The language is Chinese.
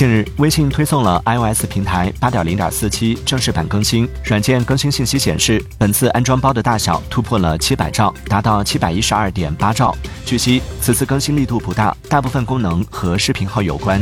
近日微信推送了 ios 平台八点零点四七正式版更新软件更新信息显示本次安装包的大小突破了七百兆达到七百一十二点八兆。据悉此次更新力度不大大部分功能和视频号有关。